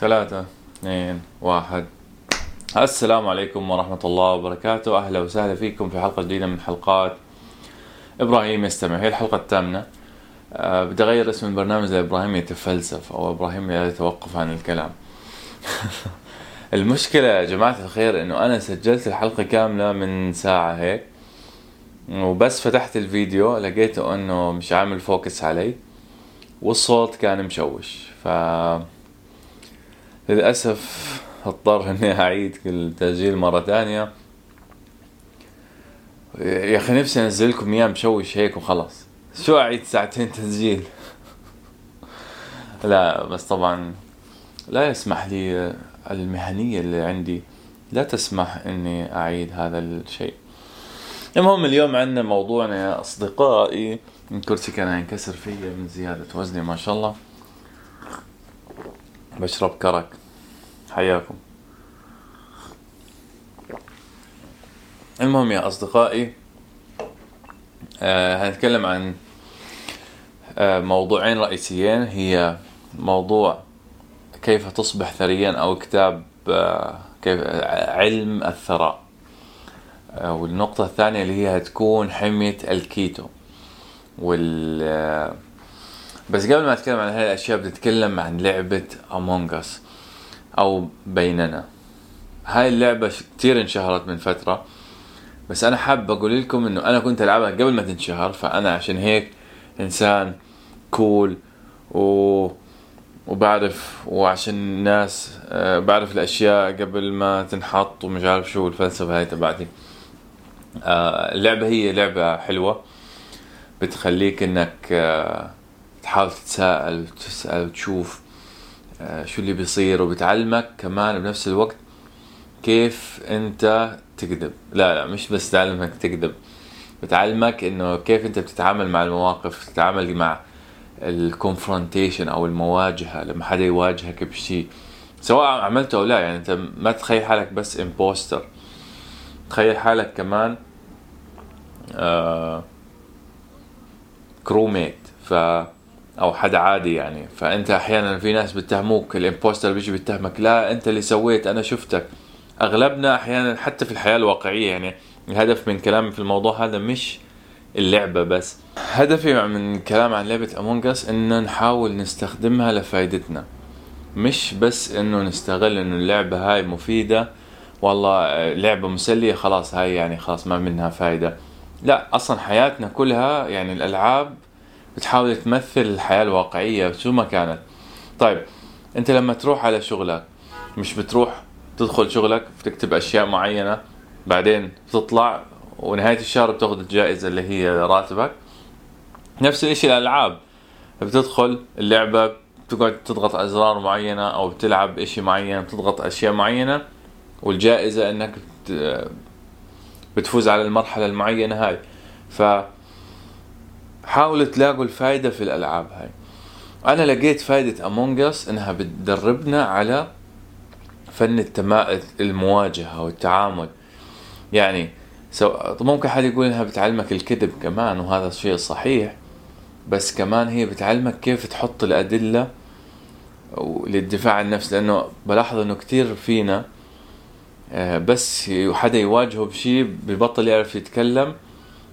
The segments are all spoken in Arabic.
ثلاثة اثنين واحد. السلام عليكم ورحمة الله وبركاته. أهلا وسهلا فيكم في حلقة جديدة من حلقات إبراهيم يستمع. هي الحلقة الثامنة. أه بدي أغير اسم البرنامج لإبراهيم يتفلسف أو إبراهيم يتوقف عن الكلام. المشكلة يا جماعة الخير إنه أنا سجلت الحلقة كاملة من ساعة هيك وبس فتحت الفيديو لقيته إنه مش عامل فوكس علي والصوت كان مشوش. ف للأسف اضطر إني أعيد التسجيل مرة ثانية. يا أخي نفسي انزل لكم إياه مشوش هيك وخلاص. شو أعيد ساعتين تسجيل؟ لا بس طبعا لا يسمح لي المهنية اللي عندي. لا تسمح إني أعيد هذا الشيء. المهم اليوم عندنا موضوعنا يا أصدقائي. الكرسي كان ينكسر فيا من زيادة وزني ما شاء الله. بشرب كرك. حياكم. المهم يا أصدقائي آه هنتكلم عن آه موضوعين رئيسيين. هي موضوع كيف تصبح ثريا أو كتاب آه كيف علم الثراء. آه والنقطة الثانية اللي هي هتكون حمية الكيتو. وال آه بس قبل ما أتكلم عن هاي الأشياء بتتكلم عن لعبة Among Us أو بيننا. هاي اللعبة كتير انشهرت من فترة بس أنا حاب أقول لكم إنه أنا كنت ألعبها قبل ما تنشهر فأنا عشان هيك إنسان cool و وبعرف وعشان الناس آه بعرف الأشياء قبل ما تنحط ومش عارف شو الفلسفة هاي تبعتي. آه اللعبة هي لعبة حلوة بتخليك إنك آه تحاول تتساءل وتسأل وتشوف شو اللي بيصير وبتعلمك كمان بنفس الوقت كيف انت تكذب. لا لا مش بس تعلمك تكذب. بتعلمك إنه كيف انت بتتعامل مع المواقف تتعامل مع ال confrontation أو المواجهة لما حدا يواجهك بشيء سواء عملته أو لا يعني أنت ما تخيل حالك بس impostor تخيل حالك كمان آه crewmate ف أو حدا عادي يعني. فأنت أحيانا في ناس بيتهموك ال impostor بيجي بيتهمك لا أنت اللي سويت أنا شفتك. أغلبنا أحيانا حتى في الحياة الواقعية يعني الهدف من كلامي في الموضوع هذا مش اللعبة بس. هدفي من الكلام عن لعبة Among Us إنه نحاول نستخدمها لفائدتنا مش بس إنه نستغل إنه اللعبة هاي مفيدة والله لعبة مسلية خلاص هاي يعني خلاص ما منها فايدة. لا أصلا حياتنا كلها يعني الألعاب بتحاول تمثل الحياة الواقعية شو ما كانت. طيب أنت لما تروح على شغلك مش بتروح تدخل شغلك بتكتب أشياء معينة بعدين بتطلع ونهاية الشهر بتاخذ الجائزة اللي هي راتبك. نفس الإشي الألعاب بتدخل اللعبة بتقعد تضغط أزرار معينة أو بتلعب إشي معين بتضغط أشياء معينة والجائزة إنك بتفوز على المرحلة المعينة هاي. ف حاولوا تلاقوا الفايدة في الألعاب هاي. أنا لقيت فايدة أمونج أس إنها بتدربنا على فن التما... المواجهة والتعامل. يعني سو... ممكن حد يقول إنها بتعلمك الكذب كمان وهذا الشيء صحيح بس كمان هي بتعلمك كيف تحط الأدلة للدفاع عن النفس لأنه بلاحظ إنه كتير فينا بس حدا يواجهه بشيء ببطل يعرف يتكلم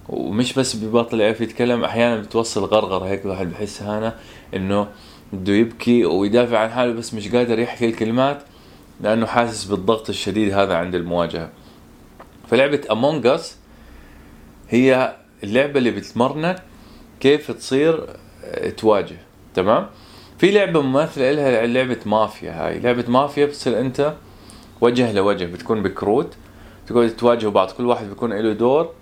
ومش بس ببطل يعرف يتكلم أحيانا بتوصل غرغر هيك الواحد بحس هنا إنه بده يبكي ويدافع عن حاله بس مش قادر يحكي الكلمات لأنه حاسس بالضغط الشديد هذا عند المواجهة. فلعبة امونج اس هي اللعبة اللي بتمرنك كيف تصير تواجه تمام؟ في لعبة مماثلة لها لعبة مافيا هاي. لعبة مافيا بتصير أنت وجه لوجه بتكون بكروت تقعد تواجهوا بعض كل واحد بيكون له دور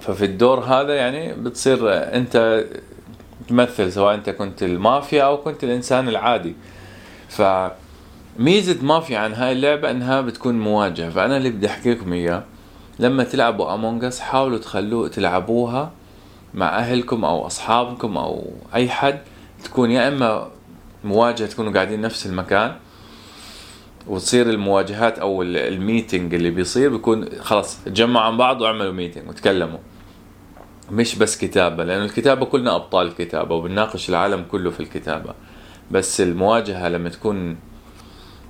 ففي الدور هذا يعني بتصير انت تمثل سواء انت كنت المافيا أو كنت الإنسان العادي. فميزة مافيا عن هاي اللعبة إنها بتكون مواجهة. فأنا اللي بدي احكي لكم اياه لما تلعبوا Among حاولوا تخلوه تلعبوها مع أهلكم أو أصحابكم أو أي حد تكون يا إما مواجهة تكونوا قاعدين نفس المكان وتصير المواجهات أو ال meeting اللي بيصير بيكون خلاص تجمعوا عن بعض واعملوا meeting وتكلموا. مش بس كتابة لأن الكتابة كلنا أبطال الكتابة وبنناقش العالم كله في الكتابة. بس المواجهة لما تكون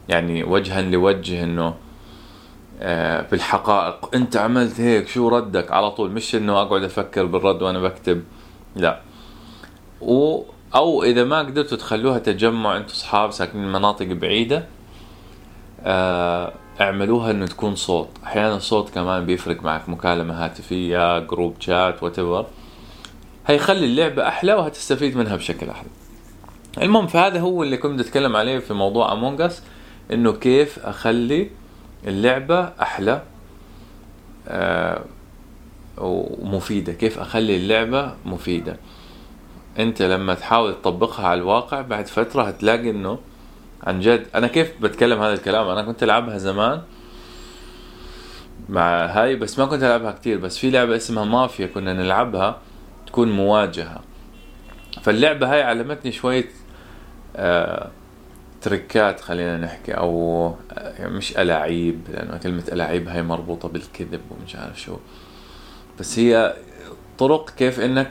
يعني وجها لوجه إنه آه، بالحقائق أنت عملت هيك شو ردك؟ على طول مش إنه أقعد أفكر بالرد وأنا بكتب لا. و أو إذا ما قدرتوا تخلوها تجمع أنتوا أصحاب ساكنين مناطق بعيدة اعملوها إنه تكون صوت. أحيانا الصوت كمان بيفرق معك مكالمة هاتفية group chat وهيخلي اللعبة أحلى وهتستفيد منها بشكل أحلى. المهم فهذا هو اللي كنت أتكلم عليه في موضوع امونج اس إنه كيف أخلي اللعبة أحلى آه ومفيدة. كيف أخلي اللعبة مفيدة. أنت لما تحاول تطبقها على الواقع بعد فترة هتلاقي إنه عن جد. أنا كيف بتكلم هذا الكلام؟ أنا كنت ألعبها زمان مع هاي بس ما كنت ألعبها كتير. بس في لعبة اسمها مافيا كنا نلعبها تكون مواجهة. فاللعبة هاي علمتني شوية آه تركات خلينا نحكي أو يعني مش ألاعيب لأنه كلمة ألاعيب هاي مربوطة بالكذب ومش عارف شو. بس هي طرق كيف إنك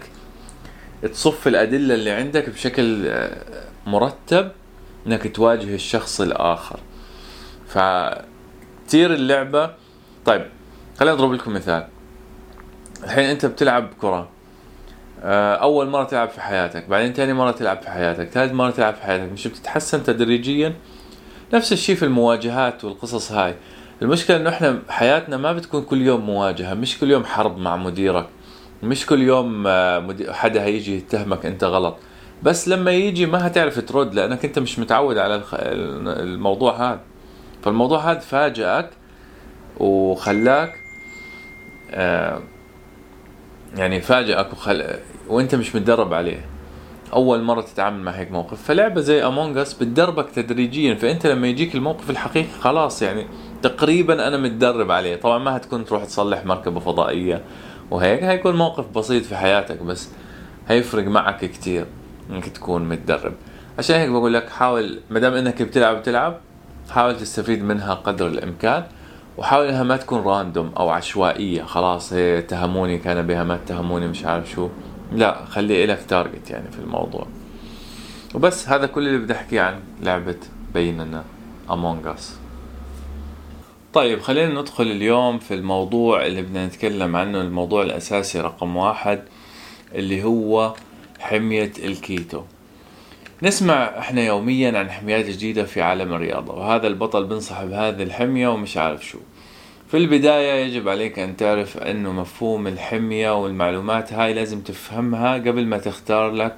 تصف الأدلة اللي عندك بشكل آه، مرتب إنك تواجه الشخص الآخر. فتير اللعبة. طيب خليني أضرب لكم مثال. الحين أنت بتلعب كرة. آه، أول مرة تلعب في حياتك بعدين ثاني مرة تلعب في حياتك ثالث مرة تلعب في حياتك مش بتتحسن تدريجيا. نفس الشيء في المواجهات والقصص هاي. المشكلة إنه إحنا حياتنا ما بتكون كل يوم مواجهة مش كل يوم حرب مع مديرك مش كل يوم آه، حدا هيجي يتهمك أنت غلط. بس لما يجي ما هتعرف ترد لأنك أنت مش متعود على الموضوع هذا. فالموضوع هذا فاجأك وخلاك آه يعني فاجئك وخل... وأنت مش متدرب عليه. أول مرة تتعامل مع هيك موقف. فلعبة زي امونج اس بتدربك تدريجيا. فأنت لما يجيك الموقف الحقيقي خلاص يعني تقريبا أنا متدرب عليه. طبعا ما هتكون تروح تصلح مركبة فضائية وهيك. هيكون موقف بسيط في حياتك بس هيفرق معك كتير. انك تكون متدرب. عشان هيك بقول لك حاول ما دام إنك بتلعب بتلعب حاول تستفيد منها قدر الإمكان وحاول إنها ما تكون random أو عشوائية. خلاص هي اتهموني كان بها ما اتهموني مش عارف شو. لا خلي لك target يعني في الموضوع. وبس هذا كل اللي بدي احكيه عن لعبة بيننا Among Us طيب خلينا ندخل اليوم في الموضوع اللي بدنا نتكلم عنه الموضوع الأساسي رقم واحد اللي هو حمية الكيتو. نسمع إحنا يوميا عن حميات جديدة في عالم الرياضة وهذا البطل بنصح بهذه الحمية ومش عارف شو. في البداية يجب عليك أن تعرف أنه مفهوم الحمية والمعلومات هاي لازم تفهمها قبل ما تختار لك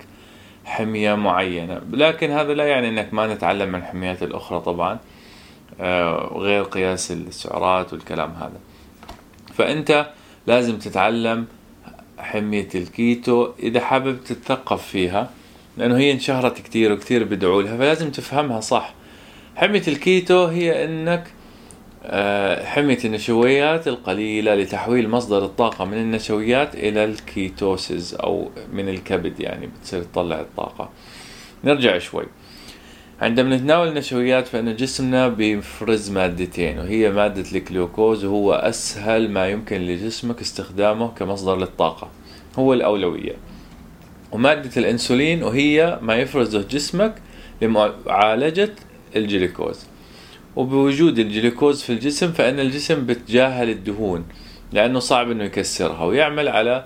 حمية معينة. لكن هذا لا يعني أنك ما نتعلم عن الحميات الأخرى طبعا آه، غير قياس السعرات والكلام هذا. فأنت لازم تتعلم حمية الكيتو إذا حابب تتثقف فيها لأنه هي انشهرت كتير وكتير بدعوا لها فلازم تفهمها صح. حمية الكيتو هي أنك آه، حمية النشويات القليلة لتحويل مصدر الطاقة من النشويات إلى ال ketosis أو من الكبد يعني بتصير تطلع الطاقة. نرجع شوي. عندما نتناول النشويات فإن جسمنا بيفرز مادتين وهي مادة الجلوكوز وهو أسهل ما يمكن لجسمك استخدامه كمصدر للطاقة. هو الأولوية. ومادة الأنسولين وهي ما يفرزه جسمك لمعالجة الجلوكوز وبوجود الجلوكوز في الجسم فإن الجسم بتجاهل الدهون لأنه صعب إنه يكسرها ويعمل على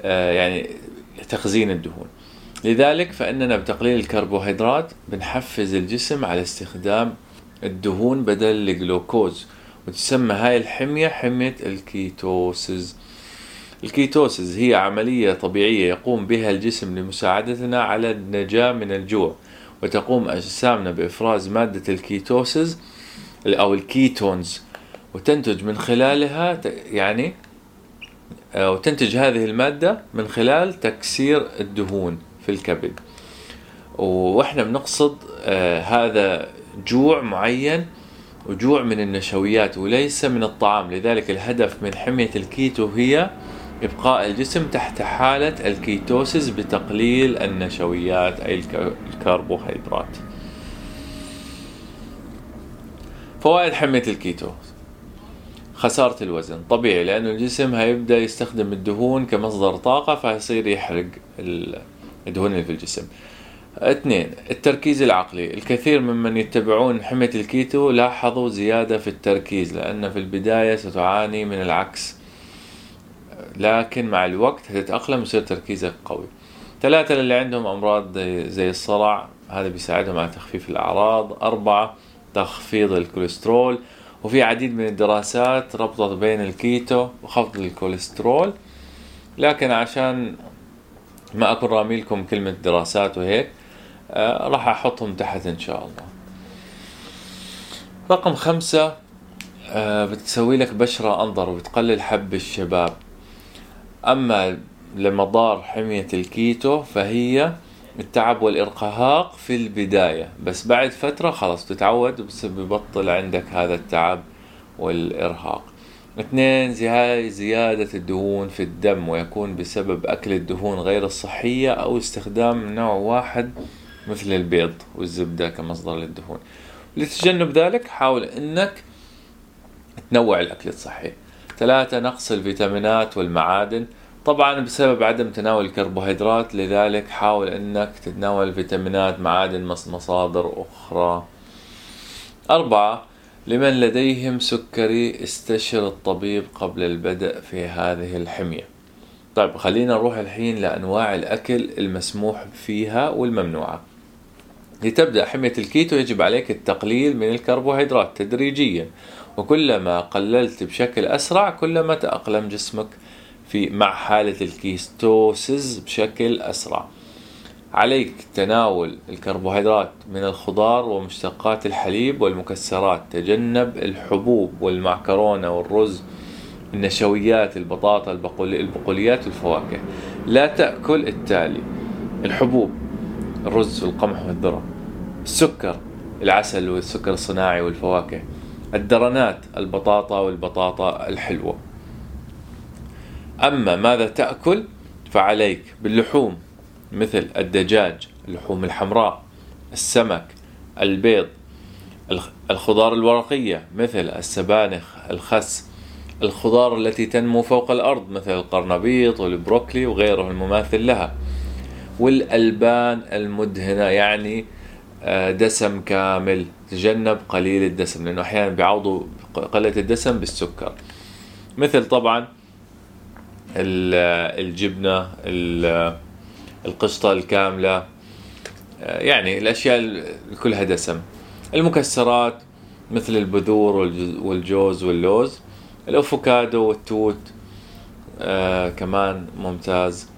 آه، يعني تخزين الدهون. لذلك فإننا بتقليل الكربوهيدرات بنحفز الجسم على استخدام الدهون بدل الجلوكوز وتسمى هاي الحمية حمية الكيتوسز ال ketosis هي عملية طبيعية يقوم بها الجسم لمساعدتنا على النجاة من الجوع وتقوم أجسامنا بإفراز مادة ال ketosis أو ال ketones. وتنتج من خلالها يعني آه، وتنتج هذه المادة من خلال تكسير الدهون. في الكبد. وإحنا بنقصد آه، هذا جوع معين وجوع من النشويات وليس من الطعام. لذلك الهدف من حمية الكيتو هي إبقاء الجسم تحت حالة ال ketosis بتقليل النشويات أي الكربوهيدرات. فوائد حمية الكيتو. خسارة الوزن. طبيعي لأنه الجسم هيبدأ يستخدم الدهون كمصدر طاقة فهيصير يحرق الدهون اللي في الجسم. اثنين التركيز العقلي. الكثير ممن يتبعون حمية الكيتو لاحظوا زيادة في التركيز لأن في البداية ستعاني من العكس. لكن مع الوقت هتتأقلم ويصير تركيزك قوي. ثلاثة للي عندهم أمراض زي الصرع هذا بيساعدهم على تخفيف الأعراض. أربعة تخفيض الكوليسترول. وفي عديد من الدراسات ربطت بين الكيتو وخفض الكوليسترول. لكن عشان ما أكون رامي لكم كلمة دراسات وهيك آه راح أحطهم تحت إن شاء الله. رقم خمسة آه بتسوي لك بشرة أنظر وبتقلل حب الشباب. أما لمضار حمية الكيتو فهي التعب والإرهاق في البداية. بس بعد فترة خلاص تتعود بس ببطل عندك هذا التعب والإرهاق. اثنين زيادة الدهون في الدم ويكون بسبب أكل الدهون غير الصحية أو استخدام نوع واحد مثل البيض والزبدة كمصدر للدهون. لتجنب ذلك حاول أنك تنوع الأكل الصحي. ثلاثة نقص الفيتامينات والمعادن. طبعا بسبب عدم تناول الكربوهيدرات لذلك حاول إنك تتناول فيتامينات معادن مصادر أخرى. أربعة لمن لديهم سكري استشر الطبيب قبل البدء في هذه الحمية. طيب خلينا نروح الحين لأنواع الأكل المسموح فيها والممنوعة. لتبدأ حمية الكيتو يجب عليك التقليل من الكربوهيدرات تدريجيا وكلما قللت بشكل أسرع كلما تأقلم جسمك في مع حالة ال ketosis بشكل أسرع. عليك تناول الكربوهيدرات من الخضار ومشتقات الحليب والمكسرات. تجنب الحبوب والمعكرونة والرز النشويات البطاطا البقوليات والفواكه. لا تأكل التالي. الحبوب الرز والقمح والذرة السكر العسل والسكر الصناعي والفواكه الدرنات البطاطا والبطاطا الحلوة. أما ماذا تأكل؟ فعليك باللحوم. مثل الدجاج اللحوم الحمراء السمك البيض الخضار الورقية مثل السبانخ الخس الخضار التي تنمو فوق الأرض مثل القرنبيط والبروكلي وغيره المماثل لها. والألبان المدهنة يعني آه، دسم كامل تجنب قليل الدسم لأنه أحيانا بيعوضوا قلة الدسم بالسكر. مثل طبعا الجبنة القشطة الكاملة. يعني الأشياء كلها دسم. المكسرات مثل البذور والجوز واللوز الأفوكادو والتوت آه كمان ممتاز.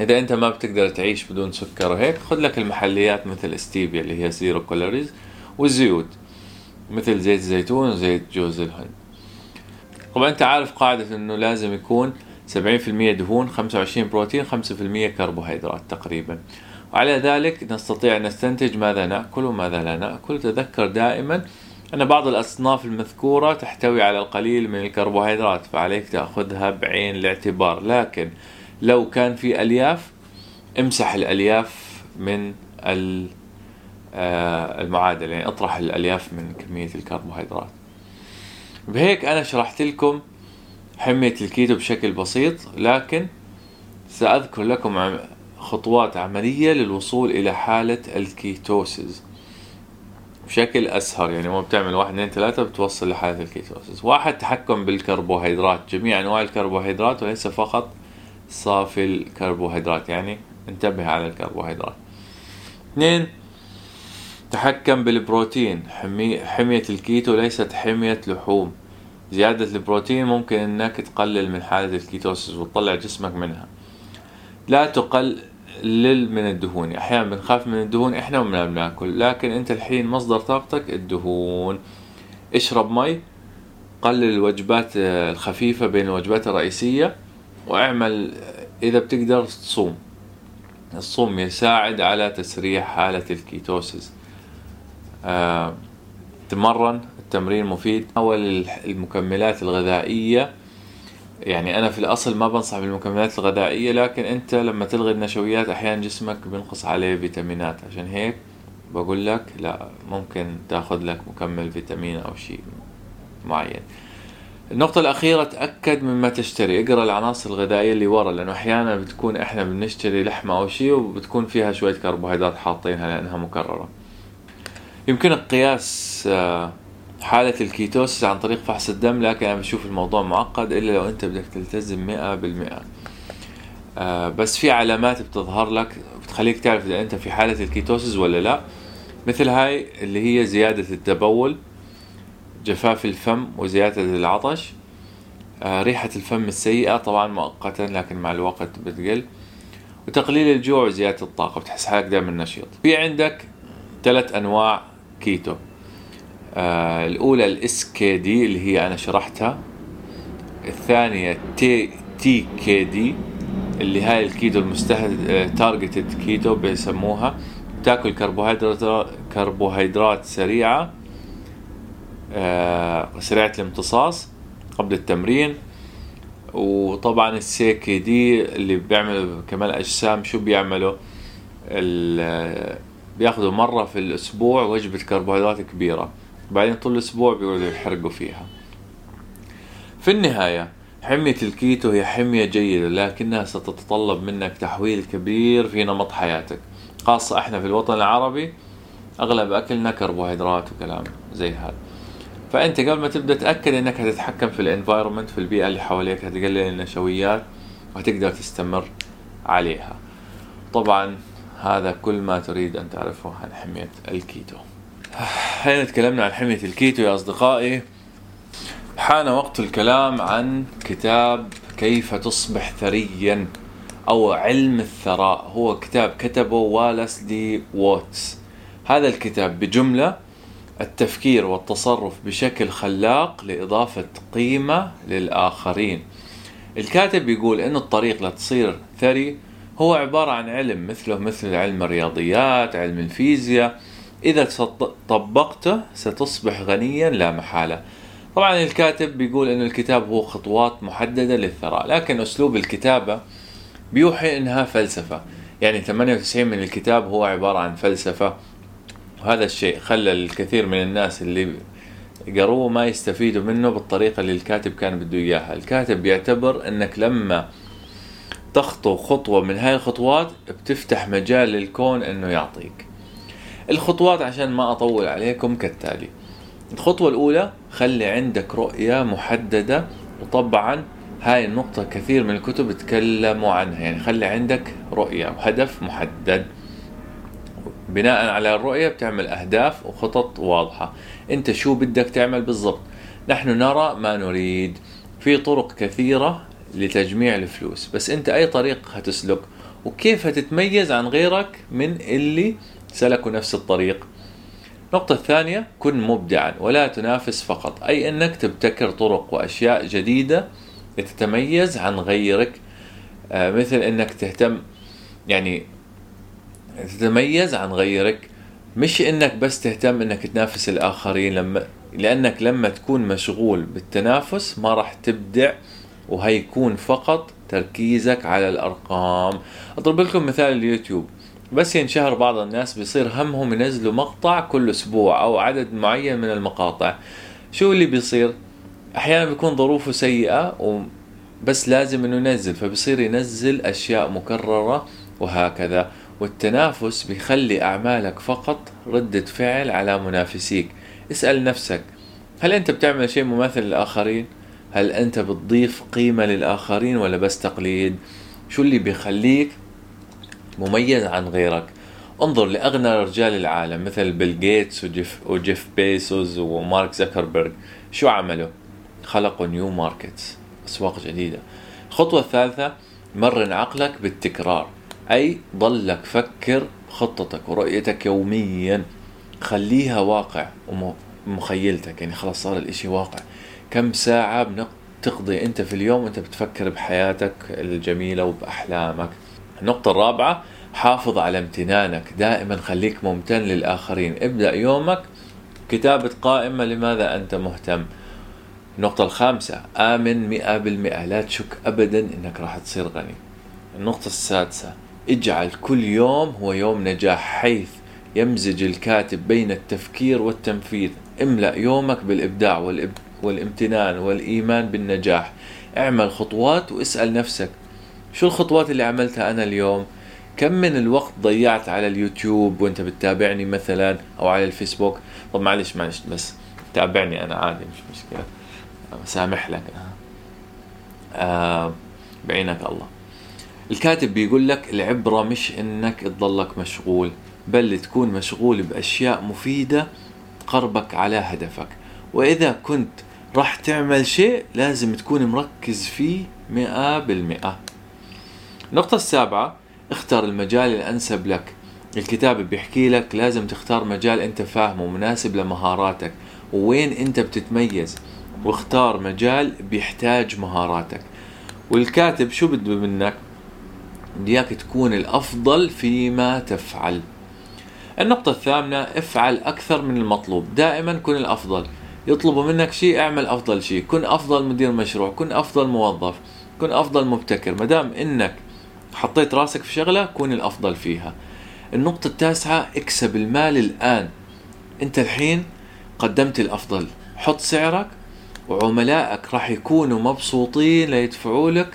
إذا أنت ما بتقدر تعيش بدون سكر وهيك خذ لك المحليات مثل ستيفيا اللي هي zero calories والزيوت مثل زيت الزيتون وزيت جوز الهند. طبعا أنت عارف قاعدة إنه لازم يكون 70% دهون 25 بروتين 5% كربوهيدرات تقريبا. وعلى ذلك نستطيع أن نستنتج ماذا نأكل وماذا لا نأكل. تذكر دائما أن بعض الأصناف المذكورة تحتوي على القليل من الكربوهيدرات فعليك تأخذها بعين الاعتبار. لكن لو كان في ألياف امسح الألياف من آه، المعادلة يعني اطرح الألياف من كمية الكربوهيدرات. بهيك أنا شرحت لكم حمية الكيتو بشكل بسيط لكن سأذكر لكم خطوات عملية للوصول إلى حالة ال ketosis. بشكل أسهل يعني مو بتعمل واحد اثنين ثلاثة بتوصل لحالة ال ketosis. واحد تحكم بالكربوهيدرات. جميع أنواع الكربوهيدرات وليس فقط صافي الكربوهيدرات يعني انتبه على الكربوهيدرات. اثنين تحكم بالبروتين. حمية الكيتو ليست حمية لحوم. زيادة البروتين ممكن إنك تقلل من حالة ال ketosis وتطلع جسمك منها. لا تقلل من الدهون. أحيانا بنخاف من الدهون إحنا وما بناكل. لكن أنت الحين مصدر طاقتك الدهون. اشرب مي قلل الوجبات الخفيفة بين الوجبات الرئيسية واعمل إذا بتقدر تصوم. الصوم يساعد على تسريع حالة ال ketosis. آه تمرن التمرين مفيد. أول المكملات الغذائية. يعني أنا في الأصل ما بنصح بالمكملات الغذائية لكن أنت لما تلغي النشويات أحيانا جسمك بينقص عليه فيتامينات. عشان هيك بقول لك لا ممكن تأخذ لك مكمل فيتامين أو شيء معين. النقطة الأخيرة تأكد مما تشتري. اقرأ العناصر الغذائية اللي ورا لأنه أحيانا بتكون إحنا بنشتري لحمة أو شيء وبتكون فيها شوية كربوهيدرات حاطينها لأنها مكررة. يمكنك قياس آه، حالة ال ketosis عن طريق فحص الدم لكن أنا بشوف الموضوع معقد إلا لو أنت بدك تلتزم مئة بالمئة. آه، بس في علامات بتظهر لك بتخليك تعرف إذا أنت في حالة ال ketosis ولا لا. مثل هاي اللي هي زيادة التبول جفاف الفم وزيادة العطش. آه، ريحة الفم السيئة طبعا مؤقتا لكن مع الوقت بتقل. وتقليل الجوع وزيادة الطاقة بتحس حالك دائما نشيط. في عندك ثلاث أنواع كيتو. آه الأولى ال SKD اللي هي أنا شرحتها. الثانية T TKD اللي هاي الكيتو المستهدف targeted keto بيسموها. تاكل كربوهيدرات كربوهيدرات سريعة آه سريعة الامتصاص قبل التمرين. وطبعا ال CKD اللي بيعملوا كمال أجسام شو بيعملوا؟ بياخذوا مرة في الأسبوع وجبة كربوهيدرات كبيرة. بعدين طول الأسبوع بيقعدوا يحرقوا فيها. في النهاية حمية الكيتو هي حمية جيدة لكنها ستتطلب منك تحويل كبير في نمط حياتك. خاصة إحنا في الوطن العربي أغلب اكلنا كربوهيدرات وكلام زي هذا. فأنت قبل ما تبدأ تأكد إنك هتتحكم في ال environment في البيئة اللي حواليك هتقلل النشويات وهتقدر تستمر عليها. طبعا هذا كل ما تريد أن تعرفه عن حمية الكيتو. هنا تكلمنا عن حمية الكيتو يا أصدقائي. حان وقت الكلام عن كتاب كيف تصبح ثريا أو علم الثراء. هو كتاب كتبه والاس دي واتلز هذا الكتاب بجملة التفكير والتصرف بشكل خلاق لإضافة قيمة للآخرين. الكاتب يقول أن الطريق لتصير ثري هو عبارة عن علم مثله مثل علم الرياضيات علم الفيزياء إذا طبقته ستصبح غنيا لا محالة. طبعا الكاتب بيقول أن الكتاب هو خطوات محددة للثراء لكن أسلوب الكتابة بيوحي أنها فلسفة. يعني 98 من الكتاب هو عبارة عن فلسفة وهذا الشيء خلى الكثير من الناس اللي قروه ما يستفيدوا منه بالطريقة اللي الكاتب كان بده إياها. الكاتب بيعتبر أنك لما تخطو خطوة من هاي الخطوات بتفتح مجال للكون أنه يعطيك. الخطوات عشان ما أطول عليكم كالتالي. الخطوة الأولى خلي عندك رؤية محددة وطبعا هاي النقطة كثير من الكتب تكلموا عنها. يعني خلي عندك رؤية وهدف محدد. بناء على الرؤية بتعمل أهداف وخطط واضحة. أنت شو بدك تعمل بالضبط؟ نحن نرى ما نريد. في طرق كثيرة لتجميع الفلوس بس أنت أي طريق هتسلك؟ وكيف هتتميز عن غيرك من اللي سلكوا نفس الطريق. النقطة الثانية كن مبدعا ولا تنافس فقط. أي أنك تبتكر طرق وأشياء جديدة لتتميز عن غيرك. آه، مثل أنك تهتم يعني تتميز عن غيرك. مش أنك بس تهتم أنك تنافس الآخرين لما لأنك لما تكون مشغول بالتنافس ما راح تبدع وهيكون فقط تركيزك على الأرقام. أضرب لكم مثال اليوتيوب. بس ينشهر بعض الناس بيصير همهم ينزلوا مقطع كل أسبوع أو عدد معين من المقاطع شو اللي بيصير أحيانا بيكون ظروفه سيئة بس لازم إنه ينزل فبصير ينزل أشياء مكررة وهكذا والتنافس بيخلي أعمالك فقط ردة فعل على منافسيك اسأل نفسك هل أنت بتعمل شيء مماثل للآخرين؟ هل أنت بتضيف قيمة للآخرين ولا بس تقليد؟ شو اللي بيخليك مميز عن غيرك؟ انظر لأغنى رجال العالم مثل بيل جيتس وجيف, وجيف بيسوس ومارك زكربرج شو عملوا؟ خلقوا new markets أسواق جديدة. الخطوة الثالثة مرن عقلك بالتكرار أي ضلك فكر خطتك ورؤيتك يوميا. خليها واقع ومخيلتك يعني خلاص صار الإشي واقع. كم ساعة بتقضي أنت في اليوم وأنت بتفكر بحياتك الجميلة وبأحلامك؟ النقطة الرابعة حافظ على امتنانك دائما خليك ممتن للآخرين. ابدأ يومك كتابة قائمة لماذا أنت مهتم. النقطة الخامسة آمن مئة بالمئة لا تشك أبدا أنك راح تصير غني. النقطة السادسة اجعل كل يوم هو يوم نجاح حيث يمزج الكاتب بين التفكير والتنفيذ. املأ يومك بالإبداع والامتنان والإيمان بالنجاح. اعمل خطوات واسأل نفسك شو الخطوات اللي عملتها أنا اليوم؟ كم من الوقت ضيعت على اليوتيوب وأنت بتتابعني مثلا أو على الفيسبوك؟ طب معلش معلش بس تابعني أنا عادي مش مشكلة. سامح لك. آه بعينك الله. الكاتب بيقول لك العبرة مش إنك تضلك مشغول بل تكون مشغول بأشياء مفيدة تقربك على هدفك. وإذا كنت راح تعمل شيء لازم تكون مركز فيه مئة بالمئة. النقطة السابعة اختر المجال الأنسب لك. الكتاب بيحكي لك لازم تختار مجال أنت فاهمه مناسب لمهاراتك ووين أنت بتتميز واختار مجال بيحتاج مهاراتك. والكاتب شو بده منك؟ بدياك تكون الأفضل فيما تفعل. النقطة الثامنة افعل أكثر من المطلوب. دائما كن الأفضل. يطلبوا منك شيء اعمل أفضل شيء. كن أفضل مدير مشروع كن أفضل موظف كن أفضل مبتكر. مدام إنك حطيت راسك في شغلة كون الأفضل فيها. النقطة التاسعة اكسب المال الآن. أنت الحين قدمت الأفضل. حط سعرك وعملائك راح يكونوا مبسوطين ليدفعوا لك.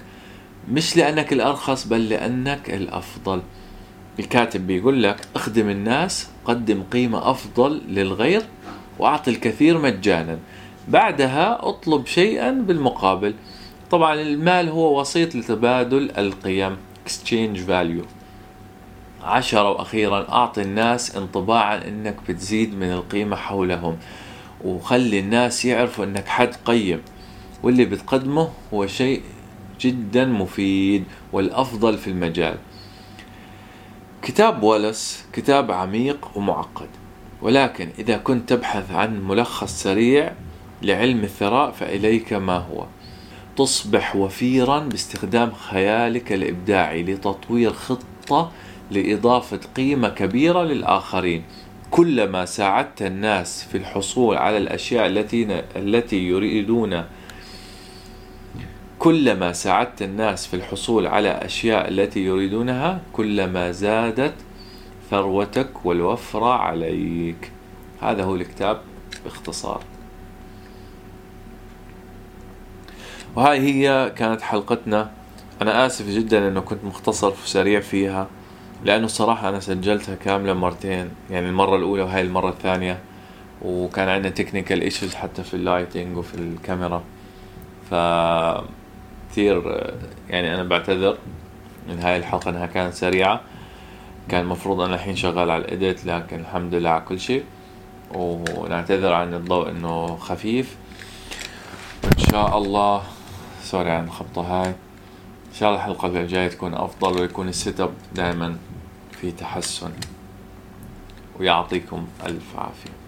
مش لأنك الأرخص بل لأنك الأفضل. الكاتب بيقول لك اخدم الناس قدم قيمة أفضل للغير وأعطي الكثير مجانا. بعدها اطلب شيئا بالمقابل. طبعا المال هو وسيط لتبادل القيم. Exchange value. عشرة وأخيرا أعطي الناس انطباعا أنك بتزيد من القيمة حولهم. وخلي الناس يعرفوا أنك حد قيم. واللي بتقدمه هو شيء جدا مفيد والأفضل في المجال. كتاب ولس كتاب عميق ومعقد. ولكن إذا كنت تبحث عن ملخص سريع لعلم الثراء فإليك ما هو. تصبح وفيرا باستخدام خيالك الإبداعي لتطوير خطة لإضافة قيمة كبيرة للآخرين. كلما ساعدت الناس في الحصول على الأشياء التي التي يريدون كلما ساعدت الناس في الحصول على أشياء التي يريدونها كلما زادت ثروتك والوفرة عليك. هذا هو الكتاب باختصار. وهاي هي كانت حلقتنا. أنا آسف جدا أنه كنت مختصر وسريع فيها لأنه الصراحة أنا سجلتها كاملة مرتين يعني المرة الأولى وهاي المرة الثانية وكان عندنا technical issues حتى في ال lighting وفي الكاميرا. ف كثير يعني أنا بعتذر من هاي الحلقة أنها كانت سريعة. كان المفروض أنا الحين شغال على ال edit لكن الحمد لله على كل شيء. ونعتذر عن الضوء إنه خفيف. وإن شاء الله sorry عن الخبطة هاي. إن شاء الله الحلقة الجاية تكون أفضل ويكون ال setup دائما في تحسن. ويعطيكم ألف عافية.